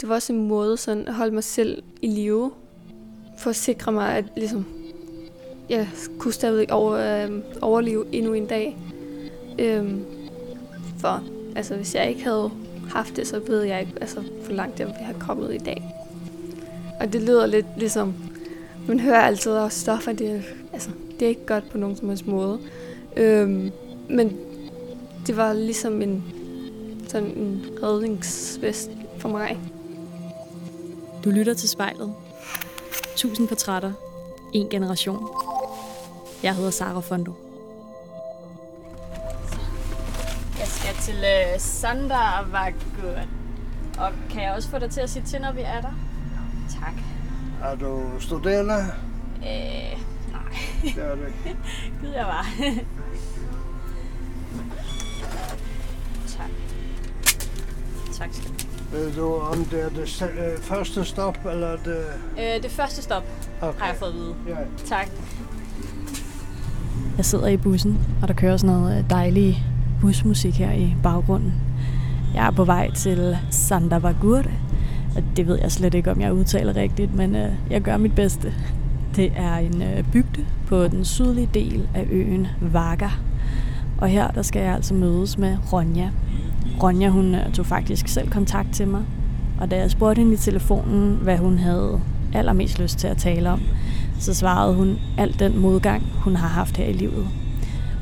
Det var også en måde sådan at holde mig selv i live, for at sikre mig, at ligesom, jeg kunne stadig over, øh, overleve endnu en dag. Øhm, for altså, hvis jeg ikke havde haft det, så ved jeg ikke, altså, hvor langt jeg ville have kommet i dag. Og det lyder lidt ligesom, man hører altid, at stoffer, det, altså, det er ikke godt på nogen som helst måde. Øhm, men det var ligesom en, sådan en redningsvest for mig. Du lytter til spejlet. Tusind portrætter. En generation. Jeg hedder Sara Fondo. Jeg skal til uh, Sandarvagur. Og kan jeg også få dig til at sige til, når vi er der? Tak. Er du studerende? Øh, nej. Det er det. Gud, jeg var. Tak skal du Ved du, om det er det øh, første stop, eller det... Øh, det første stop Okay. har jeg fået at vide. Ja. Tak. Jeg sidder i bussen, og der kører sådan noget øh, dejlig busmusik her i baggrunden. Jeg er på vej til Sandavagur. og Det ved jeg slet ikke, om jeg udtaler rigtigt, men øh, jeg gør mit bedste. Det er en øh, bygde på den sydlige del af øen Vaga. Og her der skal jeg altså mødes med Ronja. Ronja hun øh, tog faktisk selv kontakt til mig. Og da jeg spurgte hende i telefonen, hvad hun havde allermest lyst til at tale om, så svarede hun alt den modgang, hun har haft her i livet.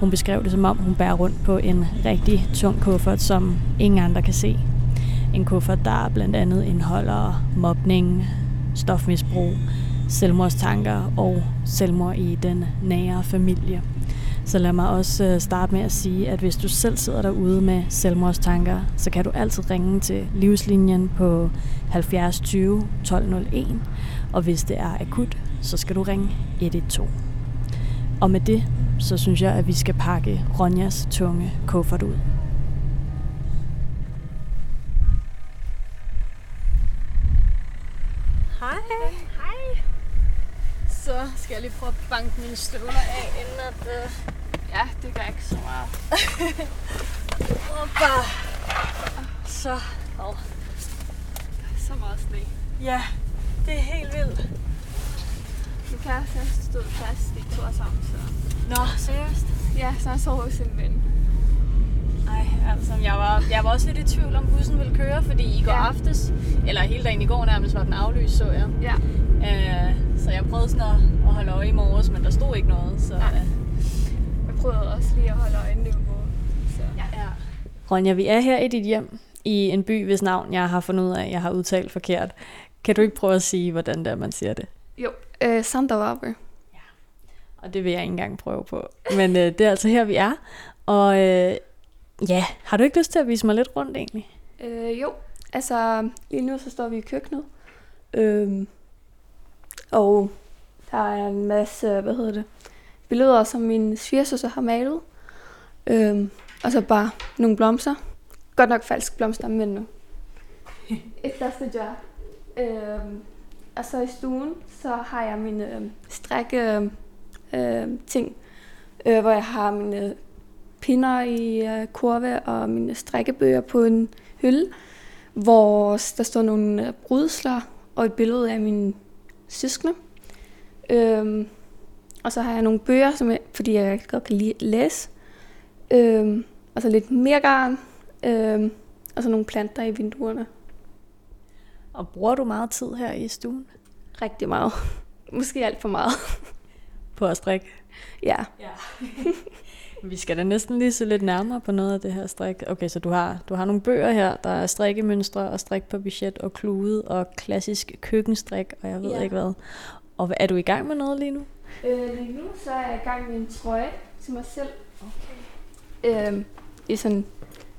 Hun beskrev det som om, hun bærer rundt på en rigtig tung kuffert, som ingen andre kan se. En kuffert, der blandt andet indeholder mobning, stofmisbrug, selvmordstanker og selvmord i den nære familie. Så lad mig også øh, starte med at sige, at hvis du selv sidder derude med selvmordstanker, så kan du altid ringe til livslinjen på 70 20 1201. Og hvis det er akut, så skal du ringe 112. Og med det, så synes jeg, at vi skal pakke Ronjas tunge kuffert ud. Hej. Hej. Så skal jeg lige prøve at banke mine støvler af, inden at... Øh... Ja, det gør ikke så meget. Hoppa. Så. Oh. Så meget sne. Ja, det er helt vildt. Min kæreste stået fast i to år sammen, så... Nå, seriøst? Ja, så jeg sover hos en ven. Ej, altså, jeg var, jeg var også lidt i tvivl om bussen ville køre, fordi i går Ja. aftes, eller hele dagen i går nærmest, var den aflyst, så jeg. Ja. Øh, så jeg prøvede sådan at, at holde øje i morges, men der stod ikke noget, så... Nej. Øh, Jeg prøvede også lige at holde øjnene på. Så. Ja. ja. Ronja, vi er her i dit hjem, i en by, hvis navn jeg har fundet ud af, jeg har udtalt forkert. Kan du ikke prøve at sige, hvordan det er, man siger det? Jo, øh, Sandervarpe. Og det vil jeg ikke engang prøve på. Men øh, det er altså her, vi er. Og øh, ja, har du ikke lyst til at vise mig lidt rundt egentlig? Øh, jo, altså lige nu så står vi i køkkenet. Øhm, og der er en masse, hvad hedder det, billeder, som min svigersøster har malet. Øhm, og så bare nogle blomster. Godt nok falske blomster, men et første job. Øhm, og så i stuen, så har jeg mine øhm, strække øhm, ting, øh, hvor jeg har mine pinder i øh, kurve og mine strikkebøger på en hylde, hvor der står nogle øh, brudslør og et billede af mine søskende. Øhm, og så har jeg nogle bøger, som jeg, fordi jeg godt kan lide at læse. Øhm, og så lidt mere garn. Øhm, og så nogle planter i vinduerne. Og bruger du meget tid her i stuen Rigtig meget. Måske alt for meget. på at strikke? ja. Vi skal da næsten lige se lidt nærmere på noget af det her strik. Okay, så du har, du har nogle bøger her, der er strikkemønstre og strik på budget og klude og klassisk køkkenstrik, og jeg ved Ja. ikke hvad. Og er du i gang med noget lige nu? Øh, lige nu så er jeg i gang med en trøje til mig selv. Okay. Øhm, I sådan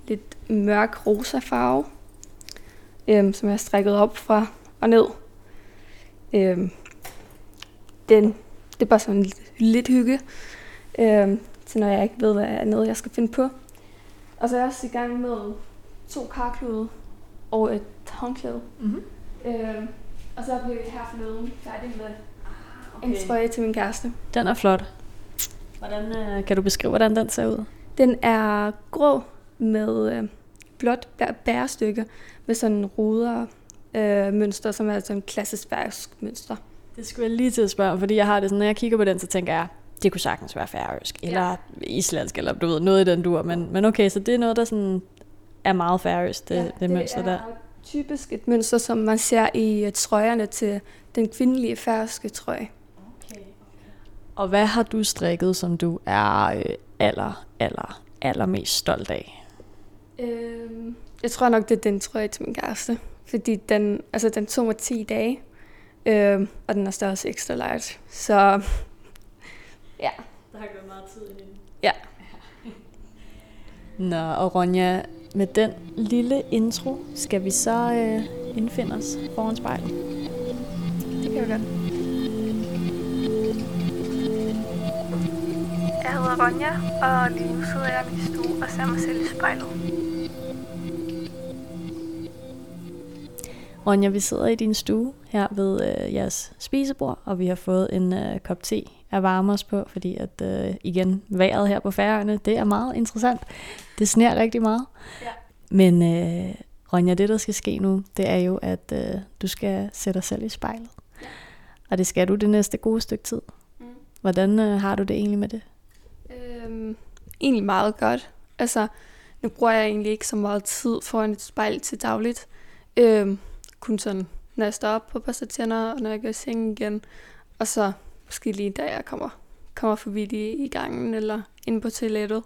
lidt mørk rosa farve, øhm, som jeg har strikket op fra og ned. Øhm, den, det er bare sådan lidt, lidt hygge, øhm, til når jeg ikke ved, hvad er noget, jeg skal finde på. Og så er jeg også i gang med to karklude og et håndklæde. Mm-hmm. Øhm, og så blev jeg her forleden færdig med en trøje til min kæreste. Den er flot. Hvordan, øh, kan du beskrive, hvordan den ser ud? Den er grå med øh, blåt bær- bærestykke med sådan ruder øh, mønster, som er sådan en klassisk færøsk mønster. Det skulle jeg lige til at spørge, fordi jeg har det sådan, når jeg kigger på den, så tænker jeg, det kunne sagtens være færøsk, eller ja. islandsk, eller du ved, noget i den dur. Men, men okay, så det er noget, der sådan er meget færøsk, det, ja, det, det mønster der. typisk et mønster, som man ser i trøjerne til den kvindelige færøske trøje. Og hvad har du strikket, som du er øh, aller, aller, aller mest stolt af? Øhm, jeg tror nok, det er den trøje til min kæreste. Fordi den, altså, den tog mig 10 dage, øhm, og den er størrelse ekstra large. Så ja. Der har gået meget tid i den. Ja. Nå, og Ronja, med den lille intro, skal vi så øh, indfinde os foran spejlet? Det kan vi godt. Hedder Ronja, og lige nu sidder jeg i min stue og ser mig selv i spejlet. Ronja, vi sidder i din stue her ved øh, jeres spisebord, og vi har fået en øh, kop te at varme os på, fordi at øh, igen, vejret her på færøerne, det er meget interessant. Det sner rigtig meget. Ja. Men øh, Ronja, det der skal ske nu, det er jo, at øh, du skal sætte dig selv i spejlet. Ja. Og det skal du det næste gode stykke tid. Mm. Hvordan øh, har du det egentlig med det? Øhm, egentlig meget godt. Altså, nu bruger jeg egentlig ikke så meget tid foran et spejl til dagligt. Øhm, kun sådan, når jeg står op på børste tænder, og når jeg går i seng igen. Og så måske lige da jeg kommer, kommer forbi de i gangen, eller ind på toilettet.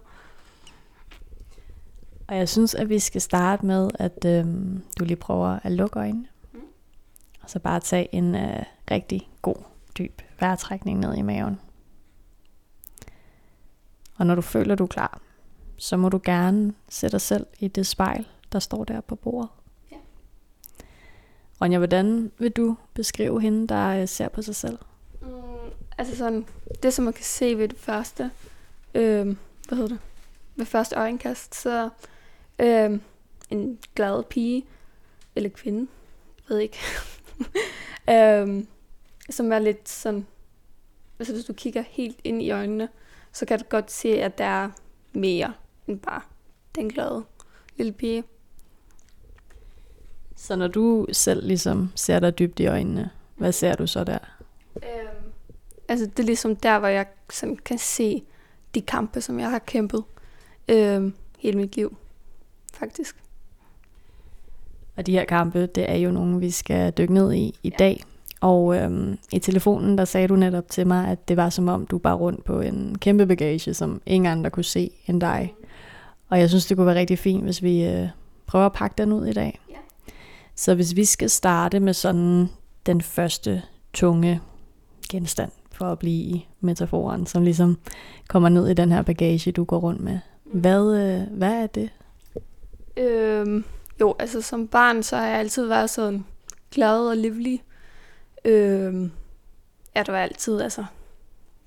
Og jeg synes, at vi skal starte med, at øhm, du lige prøver at lukke øjnene. Mm. Og så bare tage en øh, rigtig god, dyb vejrtrækning ned i maven. Og når du føler, du er klar, så må du gerne sætte dig selv i det spejl, der står der på bordet. Ja. Ronja, hvordan vil du beskrive hende, der øh, ser på sig selv? Mm, altså sådan, det som man kan se ved det første, øh, hvad hedder det, ved første øjenkast, så øh, en glad pige, eller kvinde, ved ikke, øh, som er lidt sådan, altså hvis du kigger helt ind i øjnene, så kan du godt se, at der er mere end bare den glade lille pige. Så når du selv ligesom ser dig dybt i øjnene, hvad ser du så der? Øhm, altså det er ligesom der, hvor jeg sådan kan se de kampe, som jeg har kæmpet øhm, hele mit liv, faktisk. Og de her kampe, det er jo nogle, vi skal dykke ned i i ja. dag. Og øhm, i telefonen, der sagde du netop til mig, at det var som om, du bare rundt på en kæmpe bagage, som ingen andre kunne se end dig. Og jeg synes, det kunne være rigtig fint, hvis vi øh, prøver at pakke den ud i dag. Ja. Så hvis vi skal starte med sådan den første tunge genstand, for at blive i metaforen, som ligesom kommer ned i den her bagage, du går rundt med. Hvad, øh, hvad er det? Øhm, jo, altså som barn, så har jeg altid været sådan glad og livlig. Øhm, ja, der var altid, altså,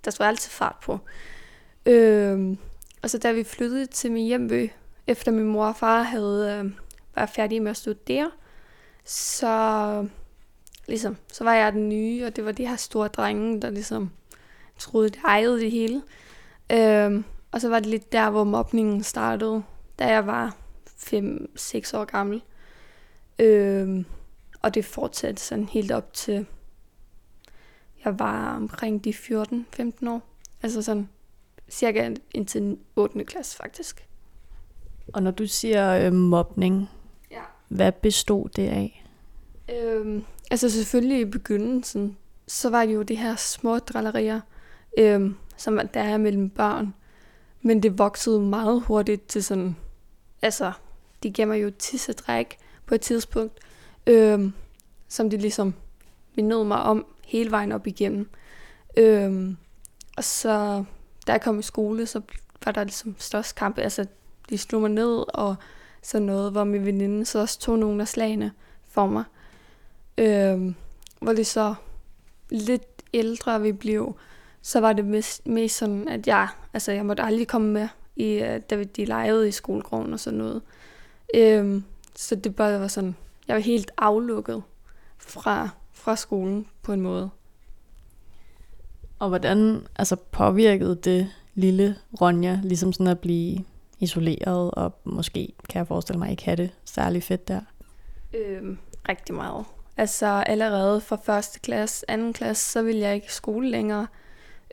der var altid fart på. Øhm, og så da vi flyttede til min hjemby, efter min mor og far havde øh, været færdige med at studere, så ligesom, så var jeg den nye, og det var de her store drenge, der ligesom troede, det ejede det hele. Øhm, og så var det lidt der, hvor mobningen startede, da jeg var 5-6 år gammel. Øhm, og det fortsatte sådan helt op til, jeg var omkring de 14-15 år. Altså sådan cirka indtil 8. klasse faktisk. Og når du siger øh, mobning, ja. hvad bestod det af? Øhm, altså selvfølgelig i begyndelsen, så var det jo det her små drillerier, øhm, som der er mellem børn. Men det voksede meget hurtigt til sådan, altså, de gav mig jo tissedræk på et tidspunkt, øhm, som de ligesom mindede mig om hele vejen op igennem. Øhm, og så, da jeg kom i skole, så var der ligesom størst kamp. Altså, de slog mig ned og sådan noget, hvor min veninde så også tog nogle af slagene for mig. Øhm, hvor det så lidt ældre vi blev, så var det mest, mest sådan, at jeg, altså jeg måtte aldrig komme med, i, øh, da de legede i skolegården og sådan noget. Øhm, så det bare var sådan, jeg var helt aflukket fra, fra skolen på en måde. Og hvordan altså, påvirkede det lille Ronja ligesom sådan at blive isoleret, og måske kan jeg forestille mig ikke have det særlig fedt der? Øhm, rigtig meget. Altså allerede fra første klasse, anden klasse, så ville jeg ikke i skole længere.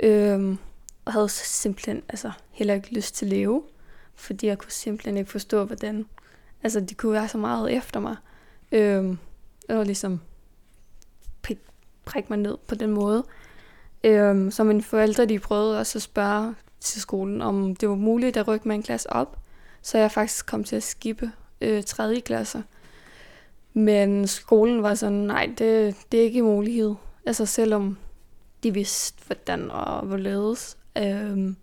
Øhm, og havde simpelthen altså, heller ikke lyst til at leve, fordi jeg kunne simpelthen ikke forstå, hvordan altså, de kunne være så meget efter mig. Øhm, og ligesom prikke mig ned på den måde. Øhm, så mine forældre de prøvede også at spørge til skolen, om det var muligt at rykke mig en klasse op. Så jeg faktisk kom til at skippe øh, 3. klasse. Men skolen var sådan, nej, det, det er ikke en mulighed. Altså selvom de vidste, hvordan og hvorledes. Øhm,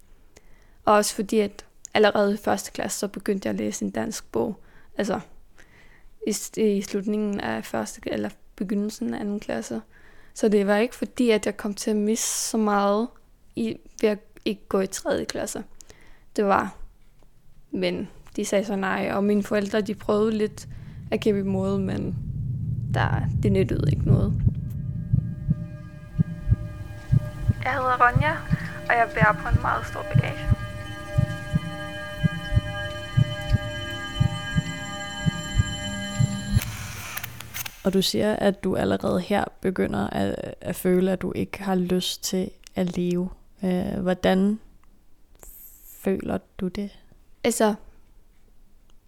og også fordi, at allerede i første klasse, så begyndte jeg at læse en dansk bog. Altså i, i slutningen af første, eller begyndelsen af anden klasse. Så det var ikke fordi, at jeg kom til at misse så meget i, ved at ikke gå i tredje klasse. Det var, men de sagde så nej, og mine forældre, de prøvede lidt at kæmpe imod, men der, det nyttede ikke noget. Jeg hedder Ronja, og jeg bærer på en meget stor bagage. Og du siger, at du allerede her begynder at, at føle, at du ikke har lyst til at leve. Øh, hvordan føler du det? Altså,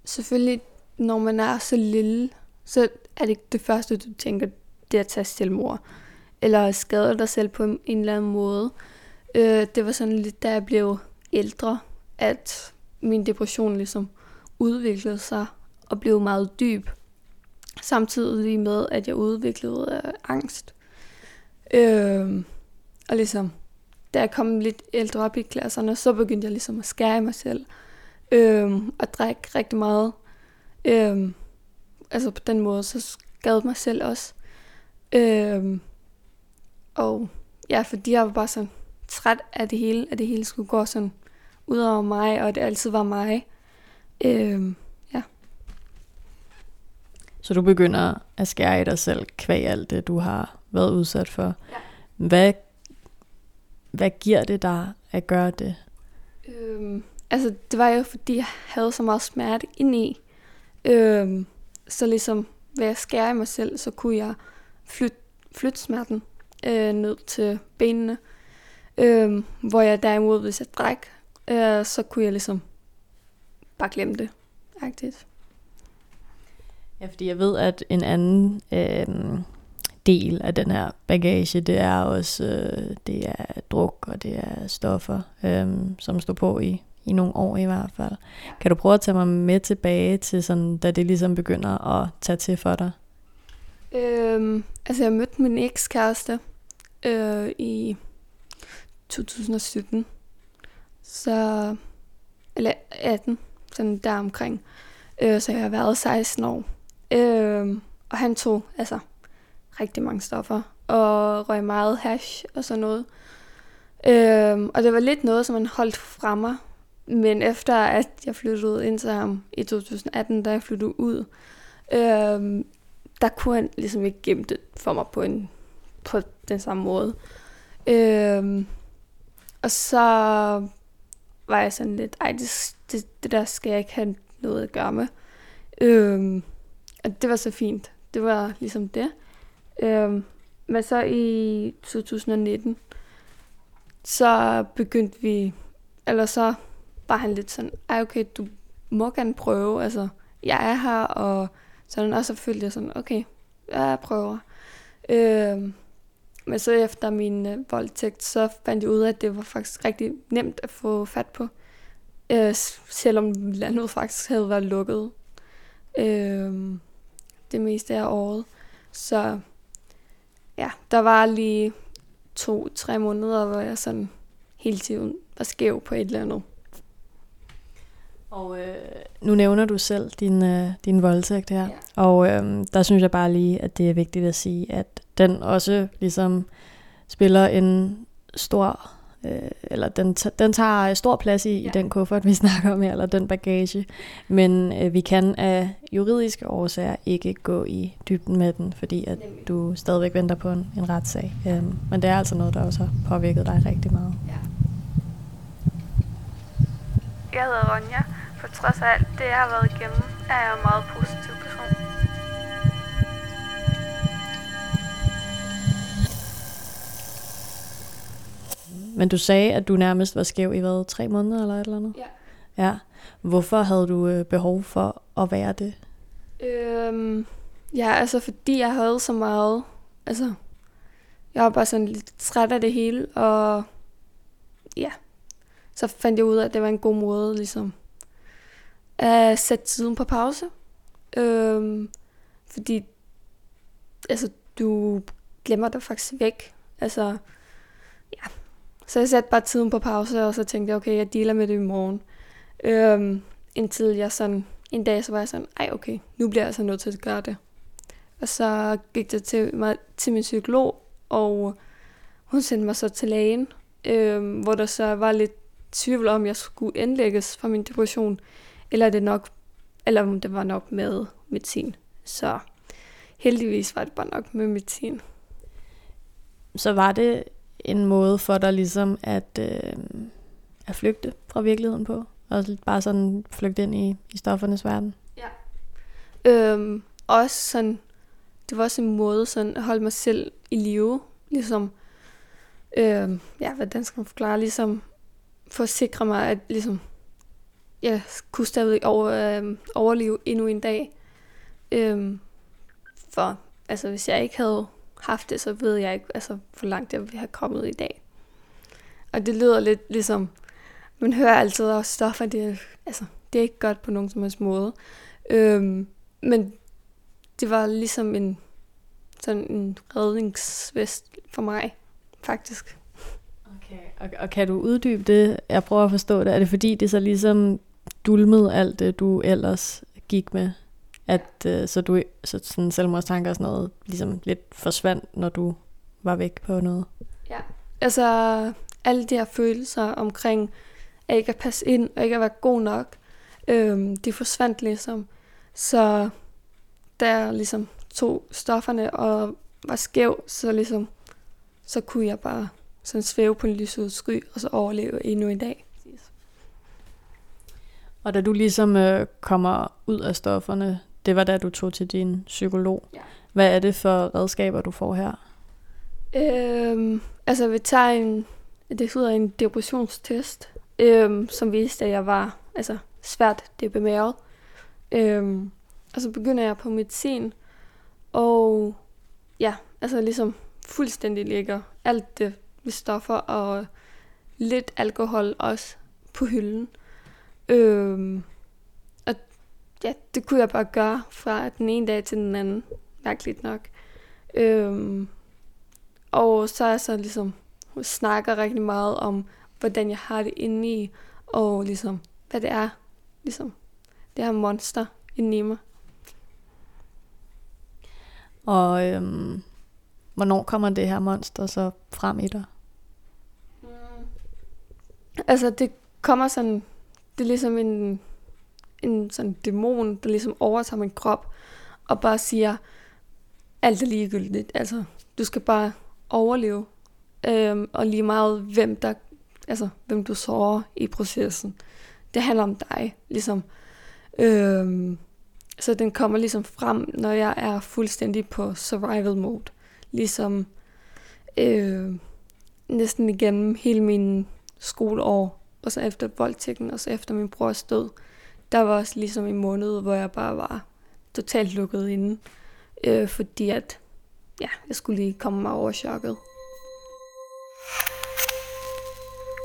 selvfølgelig, når man er så lille, så er det ikke det første, du tænker, det er at tage selvmord. Eller skade dig selv på en eller anden måde. Øh, det var sådan lidt, da jeg blev ældre, at min depression ligesom udviklede sig og blev meget dyb. Samtidig med, at jeg udviklede øh, angst. Øh, og ligesom, da jeg kom lidt ældre op i klasserne, så begyndte jeg ligesom at skære mig selv. Øh, og drikke rigtig meget. Øh, altså på den måde, så skadede mig selv også. Øh, og ja, fordi jeg var bare sådan træt af det hele, at det hele skulle gå sådan ud over mig, og det altid var mig. Øh, så du begynder at skære i dig selv kvæg alt det, du har været udsat for. Ja. Hvad, hvad giver det dig at gøre det? Øhm, altså, det var jo, fordi jeg havde så meget smerte indeni. Øhm, så ligesom ved at skære i mig selv, så kunne jeg flytte, flytte smerten øh, ned til benene. Øhm, hvor jeg derimod, hvis jeg dræk, øh, så kunne jeg ligesom bare glemme det. Agtigt. Ja, fordi jeg ved, at en anden øh, del af den her bagage, det er også øh, det er druk og det er stoffer, øh, som står på i, i nogle år i hvert fald. Kan du prøve at tage mig med tilbage til sådan, da det ligesom begynder at tage til for dig? Øhm, altså jeg mødte min ekskæreste øh, i 2017. Så, eller 18, sådan der omkring. Øh, så jeg har været 16 år. Øh, og han tog altså rigtig mange stoffer og røg meget hash og sådan noget. Øh, og det var lidt noget, som han holdt fra mig. Men efter at jeg flyttede ind til ham i 2018, da jeg flyttede ud, øh, der kunne han ligesom ikke gemme det for mig på, en, på den samme måde. Øh, og så var jeg sådan lidt, ej, det, det, det der skal jeg ikke have noget at gøre med. Øh, og det var så fint. Det var ligesom det. Øhm, men så i 2019, så begyndte vi, eller så var han lidt sådan, ej okay, du må gerne prøve, altså jeg er her, og sådan, og så følte jeg sådan, okay, jeg prøver. Øhm, men så efter min øh, voldtægt, så fandt jeg ud af, at det var faktisk rigtig nemt at få fat på. Øh, selvom landet faktisk havde været lukket. Øh, det meste af året. Så ja, der var lige to-tre måneder, hvor jeg sådan hele tiden var skæv på et eller andet. Og øh, nu nævner du selv din, øh, din voldtægt her, ja. og øh, der synes jeg bare lige, at det er vigtigt at sige, at den også ligesom spiller en stor øh, eller den, den tager stor plads i, ja. i den kuffert, vi snakker om her, eller den bagage. Men øh, vi kan af juridiske årsager ikke gå i dybden med den, fordi at du stadigvæk venter på en, en retssag. Øh, men det er altså noget, der også har påvirket dig rigtig meget. Ja. Jeg hedder Ronja. På trods af alt det, jeg har været igennem, er jeg en meget positiv person. Men du sagde, at du nærmest var skæv i hvad, tre måneder eller et eller andet? Ja. Ja. Hvorfor havde du øh, behov for at være det? Øhm, ja, altså fordi jeg havde så meget, altså, jeg var bare sådan lidt træt af det hele, og ja, så fandt jeg ud af, at det var en god måde, ligesom, at sætte tiden på pause. Øhm, fordi, altså, du glemmer dig faktisk væk. Altså, ja. Så jeg satte bare tiden på pause, og så tænkte jeg, okay, jeg dealer med det i morgen. Øhm, indtil jeg sådan, en dag, så var jeg sådan, ej okay, nu bliver jeg altså nødt til at gøre det. Og så gik det til, mig, til min psykolog, og hun sendte mig så til lægen, øhm, hvor der så var lidt tvivl om, jeg skulle indlægges fra min depression, eller det nok, eller om det var nok med medicin. Så heldigvis var det bare nok med medicin. Så var det en måde for dig ligesom at, øh, at flygte fra virkeligheden på? Og bare sådan flygte ind i, i stoffernes verden? Ja. Øhm, også sådan, det var også en måde sådan at holde mig selv i live, ligesom, øhm, ja, hvordan skal man forklare, ligesom, for at sikre mig, at ligesom, jeg kunne stadig over, øh, overleve endnu en dag. Øhm, for, altså, hvis jeg ikke havde haft det, så ved jeg ikke, altså, hvor langt jeg vil have kommet i dag. Og det lyder lidt ligesom, man hører altid også stoffer, det er, altså, det er ikke godt på nogen som helst måde. Øhm, men det var ligesom en, sådan en redningsvest for mig, faktisk. Okay. Og, og kan du uddybe det? Jeg prøver at forstå det. Er det fordi, det så ligesom dulmede alt det, du ellers gik med? At øh, så du så sådan selvmordstanker og sådan noget ligesom lidt forsvandt, når du var væk på noget? Ja. Altså, alle de her følelser omkring at ikke at passe ind og ikke at være god nok, øhm, de forsvandt ligesom. Så da jeg ligesom tog stofferne og var skæv, så ligesom, så kunne jeg bare sådan svæve på en lyset sky, og så overleve endnu en dag. Og da du ligesom øh, kommer ud af stofferne, det var da du tog til din psykolog. Ja. Hvad er det for redskaber, du får her? Øhm, altså, vi tager en, det hedder en depressionstest, øhm, som viste, at jeg var altså, svært deprimeret. Øhm, og så begynder jeg på medicin, og ja, altså ligesom fuldstændig ligger alt det med stoffer og lidt alkohol også på hylden. Øhm, ja, det kunne jeg bare gøre fra den ene dag til den anden, mærkeligt nok. Øhm, og så er jeg så ligesom, hun snakker rigtig meget om, hvordan jeg har det inde i, og ligesom, hvad det er, ligesom, det her monster inde i mig. Og øhm, hvornår kommer det her monster så frem i dig? Altså, det kommer sådan, det er ligesom en, en sådan dæmon, der ligesom overtager min krop, og bare siger, alt er ligegyldigt. Altså, du skal bare overleve. Øhm, og lige meget, hvem der, altså, hvem du sårer i processen. Det handler om dig, ligesom. Øhm, så den kommer ligesom frem, når jeg er fuldstændig på survival mode. Ligesom øh, næsten igennem hele min skoleår, og så efter voldtægten, og så efter min brors død. Der var også ligesom en måned, hvor jeg bare var totalt lukket inde, øh, fordi at ja, jeg skulle lige komme mig over chokket.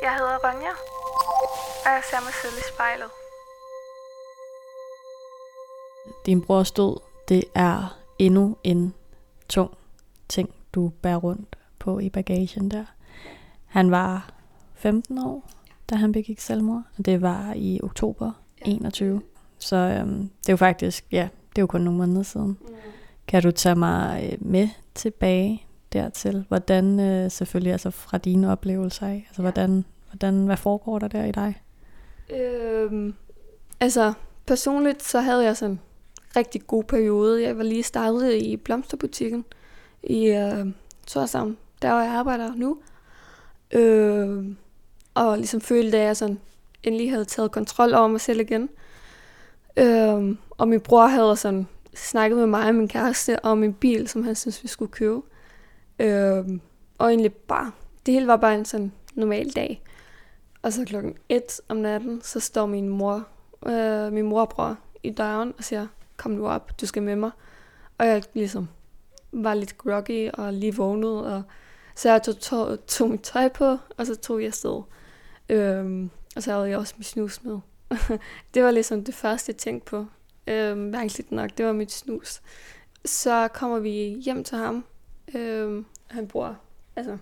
Jeg hedder Ronja, og jeg ser mig selv i spejlet. Din brors død, det er endnu en tung ting, du bærer rundt på i bagagen der. Han var 15 år, da han begik selvmord, og det var i oktober 21. Så øhm, det er jo faktisk, ja, det er jo kun nogle måneder siden. Mm. Kan du tage mig øh, med tilbage dertil? Hvordan, øh, selvfølgelig altså fra dine oplevelser af, altså hvordan, hvordan, hvad foregår der der i dig? Øhm, altså, personligt så havde jeg sådan en rigtig god periode. Jeg var lige startet i blomsterbutikken i øh, Torshavn, der hvor jeg arbejder nu. Øh, og ligesom følte, at jeg sådan endelig havde taget kontrol over mig selv igen. Øhm, og min bror havde sådan snakket med mig og min kæreste om en bil, som han synes vi skulle købe. Øhm, og egentlig bare, det hele var bare en sådan normal dag. Og så klokken 1 om natten, så står min mor, øh, min morbror i døren og siger, kom nu op, du skal med mig. Og jeg ligesom var lidt groggy og lige vågnet, og så jeg tog, tog, tog mit tøj på, og så tog jeg afsted. Øhm, og så havde jeg også mit snus med. det var ligesom det første, jeg tænkte på. Øhm, mærkeligt nok, det var mit snus. Så kommer vi hjem til ham. Øhm, han bor altså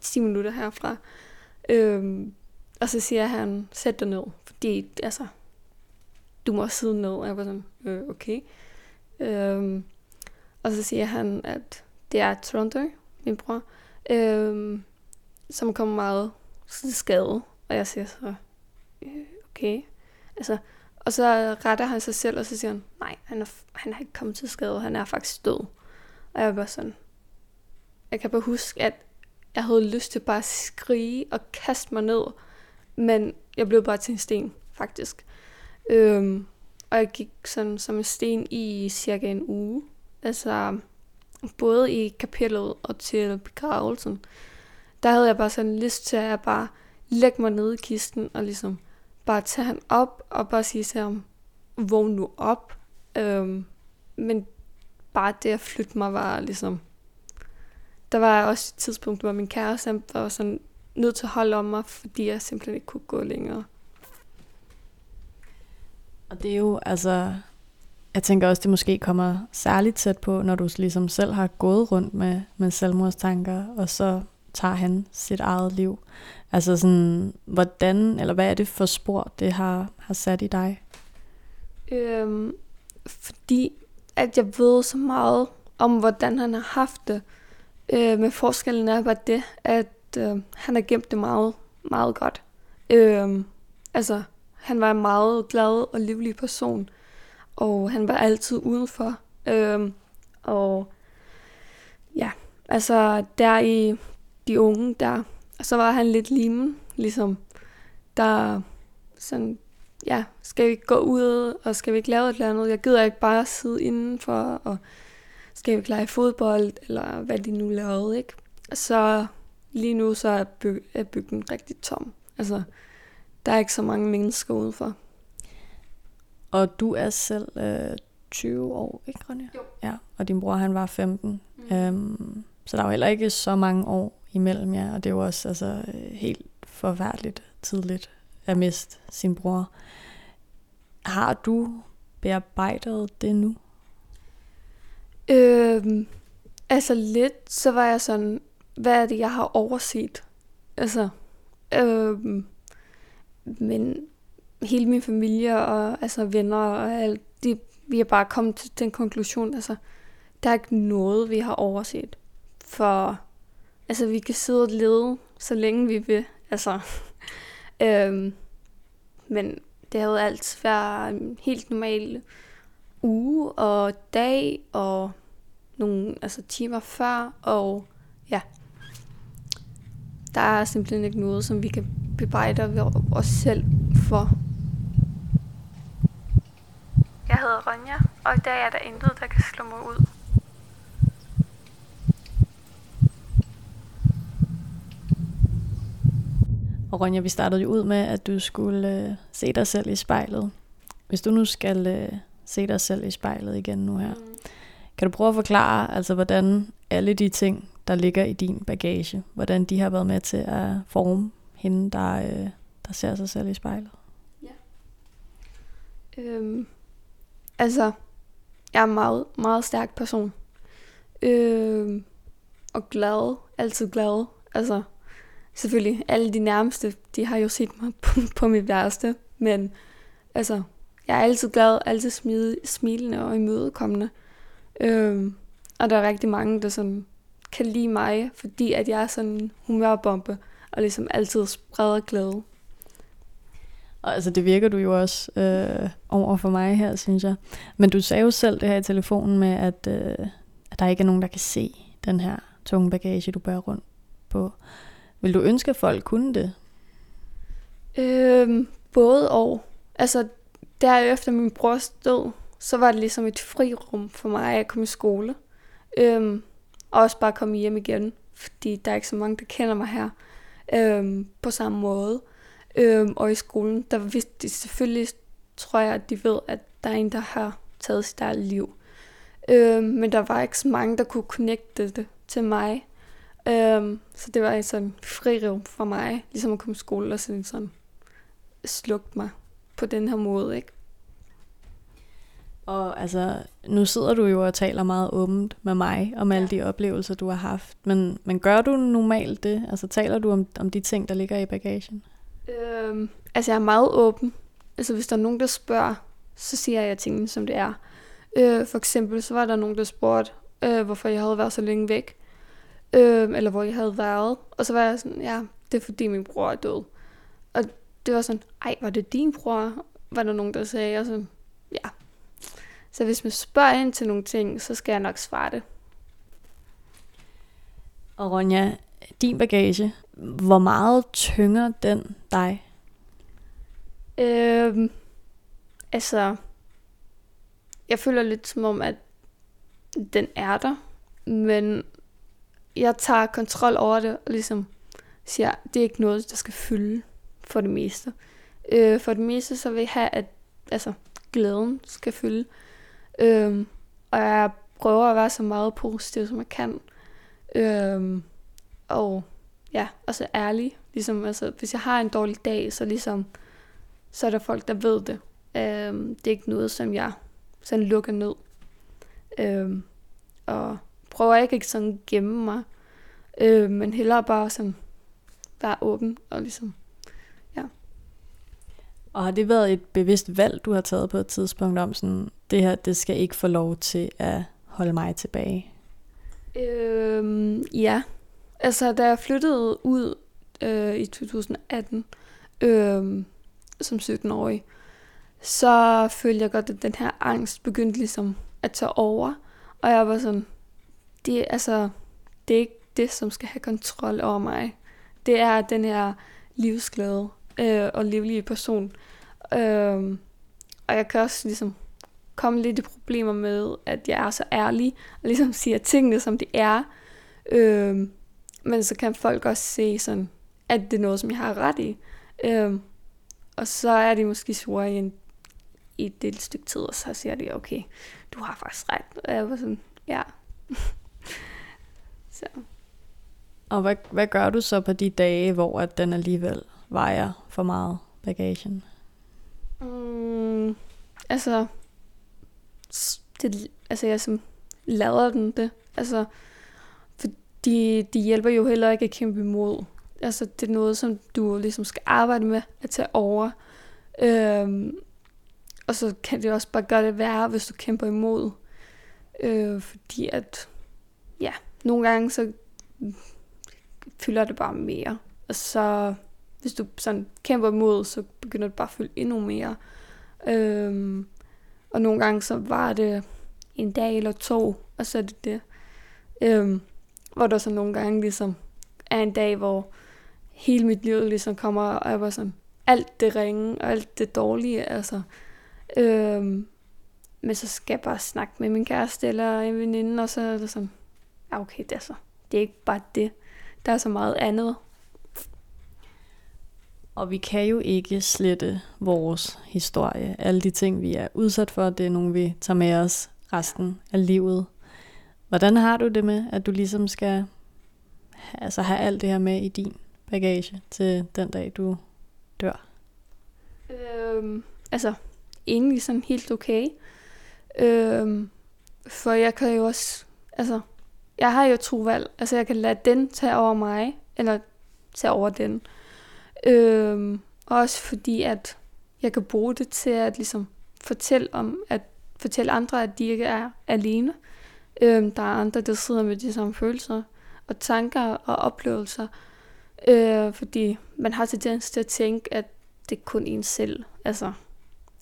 10 minutter herfra. Øhm, og så siger han, sæt dig ned, fordi altså, du må sidde ned. Og jeg var sådan, øh, okay. Øhm, og så siger han, at det er Toronto, min bror, øhm, som kommer meget til skade. Og jeg siger så, øh, okay. Altså, og så retter han sig selv, og så siger han, nej, han er, han er ikke kommet til skade, han er faktisk død. Og jeg var sådan, jeg kan bare huske, at jeg havde lyst til bare at skrige og kaste mig ned, men jeg blev bare til en sten, faktisk. Øhm, og jeg gik sådan som en sten i cirka en uge. Altså, både i kapellet og til begravelsen. Der havde jeg bare sådan lyst til, at jeg bare lægge mig ned i kisten og ligesom bare tage ham op og bare sige til ham, vågn nu op. Øhm, men bare det at flytte mig var ligesom... Der var også et tidspunkt, hvor min kæreste var sådan nødt til at holde om mig, fordi jeg simpelthen ikke kunne gå længere. Og det er jo, altså, jeg tænker også, det måske kommer særligt tæt på, når du ligesom selv har gået rundt med, med selvmordstanker, og så tager han sit eget liv. Altså sådan, hvordan, eller hvad er det for spor, det har, har sat i dig? Øhm, fordi at jeg ved så meget om, hvordan han har haft det. Øh, men forskellen er bare det, at øh, han har gemt det meget, meget godt. Øh, altså, han var en meget glad og livlig person, og han var altid udenfor. Øh, og ja, altså der i de unge der, så var han lidt limen, ligesom der sådan, ja, skal vi gå ud, og skal vi ikke lave et eller andet? Jeg gider ikke bare sidde indenfor, og skal vi ikke lege fodbold, eller hvad de nu lavede, ikke? Så lige nu så er, byg, er bygden rigtig tom. Altså, der er ikke så mange mennesker udenfor. Og du er selv øh, 20 år, ikke Ronja? Jo. Ja, og din bror han var 15. Mm. Øhm, så der er jo heller ikke så mange år imellem jer, og det er jo også altså, helt forfærdeligt tidligt at miste sin bror. Har du bearbejdet det nu? Øhm, altså lidt, så var jeg sådan, hvad er det, jeg har overset? Altså, øhm, men hele min familie og altså venner og alt, de, vi er bare kommet til den konklusion, altså, der er ikke noget, vi har overset. For altså, vi kan sidde og lede, så længe vi vil. Altså, øhm, men det havde alt været en helt normal uge og dag og nogle altså, timer før, og ja, der er simpelthen ikke noget, som vi kan bebrejde os selv for. Jeg hedder Ronja, og i dag er der intet, der kan slå mig ud. Og Ronja, vi startede jo ud med, at du skulle øh, se dig selv i spejlet. Hvis du nu skal øh, se dig selv i spejlet igen nu her, mm. kan du prøve at forklare, altså hvordan alle de ting, der ligger i din bagage, hvordan de har været med til at forme hende, der, øh, der ser sig selv i spejlet? Ja. Øhm, altså, jeg er en meget, meget stærk person. Øhm, og glad, altid glad. Altså, selvfølgelig, alle de nærmeste, de har jo set mig på, på mit værste, men altså, jeg er altid glad, altid smid, smilende og imødekommende. Øhm, og der er rigtig mange, der sådan kan lide mig, fordi at jeg er sådan en humørbombe, og ligesom altid spreder glæde. Og altså, det virker du jo også øh, over for mig her, synes jeg. Men du sagde jo selv det her i telefonen med, at, øh, at der ikke er nogen, der kan se den her tunge bagage, du bærer rundt på. Vil du ønske, at folk kunne det? Øhm, både og. Altså, derefter min brors død, så var det ligesom et frirum for mig at komme i skole. Øhm, og også bare komme hjem igen, fordi der er ikke så mange, der kender mig her. øhm, på samme måde. Øhm, og i skolen, der vidste de selvfølgelig, tror jeg, at de ved, at der er en, der har taget sit eget liv. Øhm, men der var ikke så mange, der kunne connecte det til mig. Øhm, så det var en sådan frirum for mig, ligesom at komme i skole og sådan, sådan slugt mig på den her måde, ikke? Og altså, nu sidder du jo og taler meget åbent med mig om alle de oplevelser, du har haft. Men, men gør du normalt det? Altså taler du om, om de ting, der ligger i bagagen? Øhm, altså jeg er meget åben. Altså hvis der er nogen, der spørger, så siger jeg tingene, som det er. Øh, for eksempel så var der nogen, der spurgte, øh, hvorfor jeg havde været så længe væk. Øh, eller hvor jeg havde været. Og så var jeg sådan, ja, det er fordi min bror er død. Og det var sådan, ej, var det din bror? Var der nogen, der sagde, og så, ja. Så hvis man spørger ind til nogle ting, så skal jeg nok svare det. Og Ronja, din bagage, hvor meget tynger den dig? Øhm, altså, jeg føler lidt som om, at den er der, men jeg tager kontrol over det, og ligesom siger, det er ikke noget, der skal fylde for det meste. Øh, for det meste, så vil jeg have, at altså, glæden skal fylde. Øh, og jeg prøver at være så meget positiv, som jeg kan. Øh, og ja, og så ærlig. Ligesom, altså, hvis jeg har en dårlig dag, så ligesom, så er der folk, der ved det. Øh, det er ikke noget, som jeg sådan lukker ned. Øh, og prøver ikke at sådan gemme mig, øh, men hellere bare sådan være åben og ligesom, ja. Og har det været et bevidst valg, du har taget på et tidspunkt om sådan, det her, det skal ikke få lov til at holde mig tilbage? Øh, ja, altså da jeg flyttede ud øh, i 2018 øh, som 17-årig, så følte jeg godt, at den her angst begyndte ligesom at tage over. Og jeg var sådan, det, altså, det er ikke det, som skal have kontrol over mig. Det er den her livsglade øh, og livlige person. Øh, og jeg kan også ligesom komme lidt i problemer med, at jeg er så ærlig, og ligesom siger tingene, som det er. Øh, men så kan folk også se sådan, at det er noget, som jeg har ret i. Øh, og så er de måske sure i, en, i et lille stykke tid, og så siger de, okay, du har faktisk ret. Og jeg var sådan, ja. så. Og hvad, hvad gør du så på de dage, hvor at den alligevel vejer for meget bagagen? Mm, altså, det, altså jeg som lader den det. Altså, fordi de hjælper jo heller ikke at kæmpe imod. Altså, det er noget, som du ligesom skal arbejde med at tage over. Øhm, og så kan det også bare gøre det værre, hvis du kæmper imod. Øh, fordi at, ja, nogle gange så fylder det bare mere. Og så, hvis du sådan kæmper imod, så begynder det bare at fylde endnu mere. Øhm, og nogle gange så var det en dag eller to, og så er det det. Øhm, hvor der så nogle gange ligesom er en dag, hvor hele mit liv ligesom kommer, og jeg var sådan, alt det ringe, og alt det dårlige, altså. Øhm, men så skal jeg bare snakke med min kæreste eller en veninde, og så er det sådan, ja okay, det er så. Det er ikke bare det. Der er så meget andet. Og vi kan jo ikke slette vores historie. Alle de ting, vi er udsat for, det er nogle, vi tager med os resten af livet. Hvordan har du det med, at du ligesom skal altså have alt det her med i din bagage til den dag, du dør? Øhm, altså, egentlig sådan helt okay. Øhm, for jeg kan jo også, altså, jeg har jo to valg. Altså, jeg kan lade den tage over mig, eller tage over den. Øhm, også fordi, at jeg kan bruge det til at ligesom fortælle om, at fortælle andre, at de ikke er alene. Øhm, der er andre, der sidder med de samme følelser og tanker og oplevelser. Øh, fordi man har tendens til at tænke, at det er kun en selv. Altså,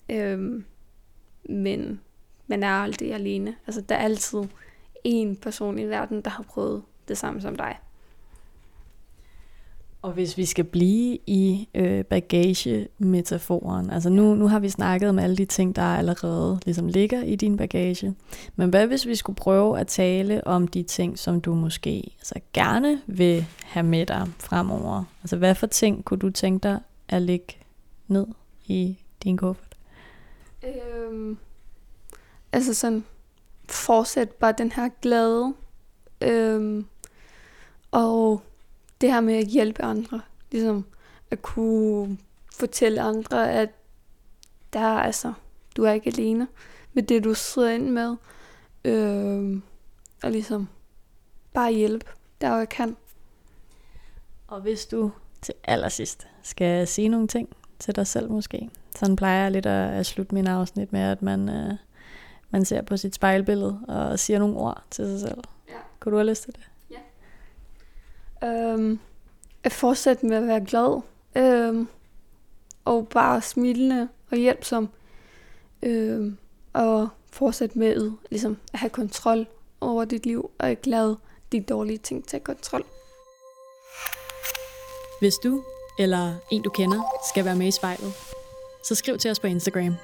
øhm, men man er aldrig alene. Altså, der er altid en person i verden, der har prøvet det samme som dig. Og hvis vi skal blive i øh, bagage-metaforen, altså nu, nu har vi snakket om alle de ting, der allerede ligesom ligger i din bagage, men hvad hvis vi skulle prøve at tale om de ting, som du måske altså gerne vil have med dig fremover? Altså hvad for ting kunne du tænke dig at lægge ned i din kuffert? Øhm, altså sådan, fortsætte bare den her glæde. Øhm, og det her med at hjælpe andre. Ligesom at kunne fortælle andre, at der er altså, du er ikke alene med det, du sidder ind med. Øhm, og ligesom bare hjælpe der, hvor jeg kan. Og hvis du til allersidst skal sige nogle ting til dig selv måske, sådan plejer jeg lidt at, at slutte min afsnit med, at man, øh, man ser på sit spejlbillede og siger nogle ord til sig selv. Ja. Kunne du have lyst til det? Øhm, at fortsætte med at være glad. Øhm, og bare smilende og hjælpsom. Øhm, og fortsætte med ligesom, at have kontrol over dit liv, og ikke lade de dårlige ting tage kontrol. Hvis du eller en du kender skal være med i spejlet, så skriv til os på Instagram.